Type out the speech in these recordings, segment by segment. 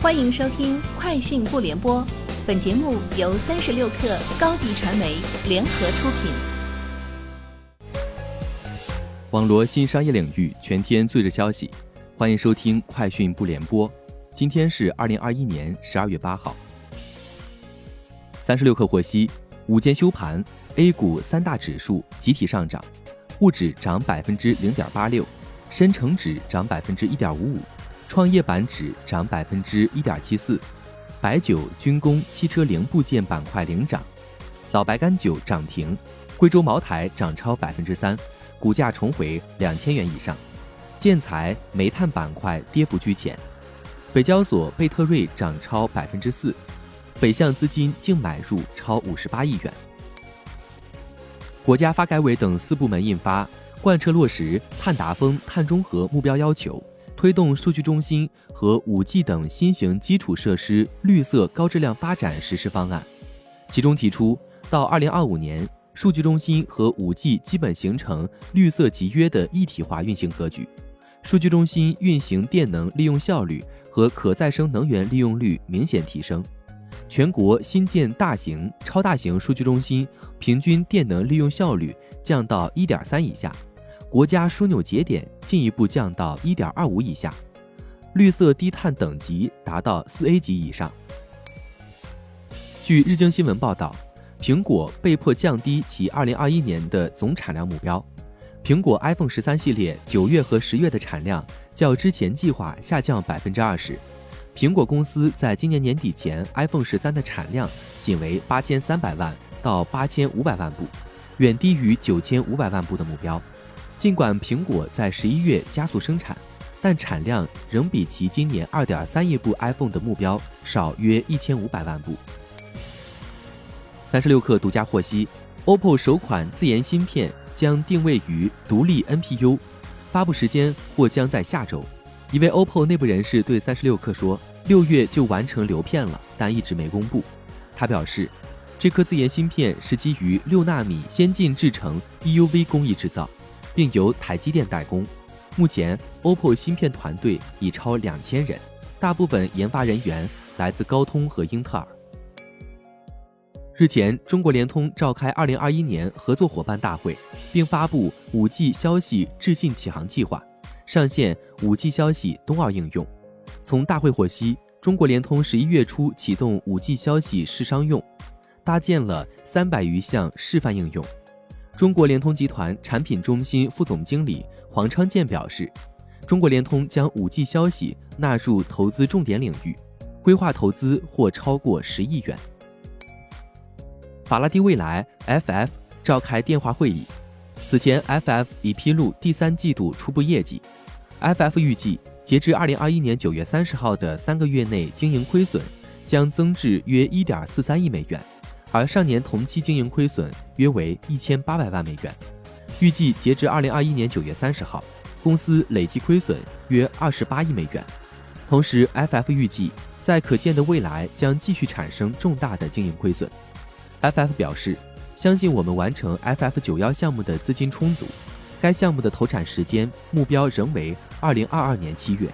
欢迎收听《快讯不联播》，本节目由三十六克高低传媒联合出品。网罗新商业领域全天最热消息，欢迎收听《快讯不联播》。今天是二零二一年十二月八号。三十六克获悉，午间休盘，A 股三大指数集体上涨，沪指涨百分之零点八六，深成指涨百分之一点五五。创业板指涨百分之一点七四，白酒、军工、汽车零部件板块领涨，老白干酒涨停，贵州茅台涨超百分之三，股价重回两千元以上。建材、煤炭板块跌幅居前，北交所贝特瑞涨超百分之四，北向资金净买入超五十八亿元。国家发改委等四部门印发贯彻落实碳达峰、碳中和目标要求。推动数据中心和五 G 等新型基础设施绿色高质量发展实施方案，其中提出，到二零二五年，数据中心和五 G 基本形成绿色集约的一体化运行格局，数据中心运行电能利用效率和可再生能源利用率明显提升，全国新建大型、超大型数据中心平均电能利用效率降到一点三以下。国家枢纽节点进一步降到一点二五以下，绿色低碳等级达到四 A 级以上。据日经新闻报道，苹果被迫降低其二零二一年的总产量目标。苹果 iPhone 十三系列九月和十月的产量较之前计划下降百分之二十。苹果公司在今年年底前，iPhone 十三的产量仅为八千三百万到八千五百万部，远低于九千五百万部的目标。尽管苹果在十一月加速生产，但产量仍比其今年二点三亿部 iPhone 的目标少约一千五百万部。三十六氪独家获悉，OPPO 首款自研芯片将定位于独立 NPU，发布时间或将在下周。一位 OPPO 内部人士对三十六氪说：“六月就完成流片了，但一直没公布。”他表示，这颗自研芯片是基于六纳米先进制程 EUV 工艺制造。并由台积电代工。目前，OPPO 芯片团队已超两千人，大部分研发人员来自高通和英特尔。日前，中国联通召开二零二一年合作伙伴大会，并发布五 G 消息智信启航计划，上线五 G 消息冬奥应用。从大会获悉，中国联通十一月初启动五 G 消息试商用，搭建了三百余项示范应用。中国联通集团产品中心副总经理黄昌建表示，中国联通将五 G 消息纳入投资重点领域，规划投资或超过十亿元。法拉第未来 FF 召开电话会议，此前 FF 已披露第三季度初步业绩，FF 预计截至二零二一年九月三十号的三个月内经营亏损将增至约一点四三亿美元。而上年同期经营亏损约为一千八百万美元，预计截至二零二一年九月三十号，公司累计亏损约二十八亿美元。同时，FF 预计在可见的未来将继续产生重大的经营亏损。FF 表示，相信我们完成 FF 九幺项目的资金充足，该项目的投产时间目标仍为二零二二年七月。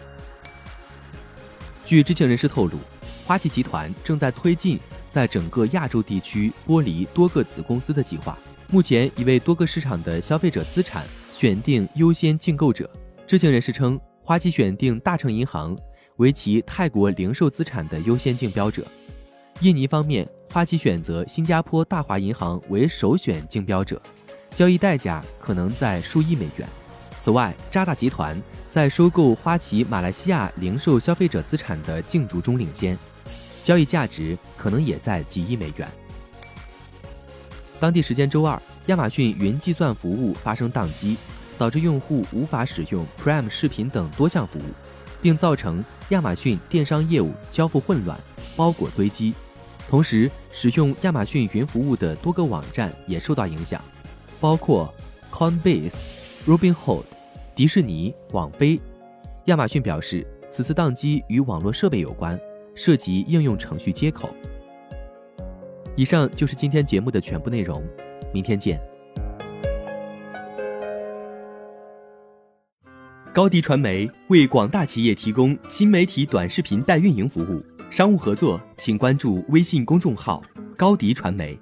据知情人士透露，花旗集团正在推进。在整个亚洲地区剥离多个子公司的计划，目前已为多个市场的消费者资产选定优先竞购者。知情人士称，花旗选定大成银行为其泰国零售资产的优先竞标者。印尼方面，花旗选择新加坡大华银行为首选竞标者，交易代价可能在数亿美元。此外，渣打集团在收购花旗马来西亚零售消费者资产的竞逐中领先。交易价值可能也在几亿美元。当地时间周二，亚马逊云计算服务发生宕机，导致用户无法使用 Prime 视频等多项服务，并造成亚马逊电商业务交付混乱、包裹堆积。同时，使用亚马逊云服务的多个网站也受到影响，包括 Coinbase、Robinhood、迪士尼、网飞。亚马逊表示，此次宕机与网络设备有关。涉及应用程序接口。以上就是今天节目的全部内容，明天见。高迪传媒为广大企业提供新媒体短视频代运营服务，商务合作请关注微信公众号“高迪传媒”。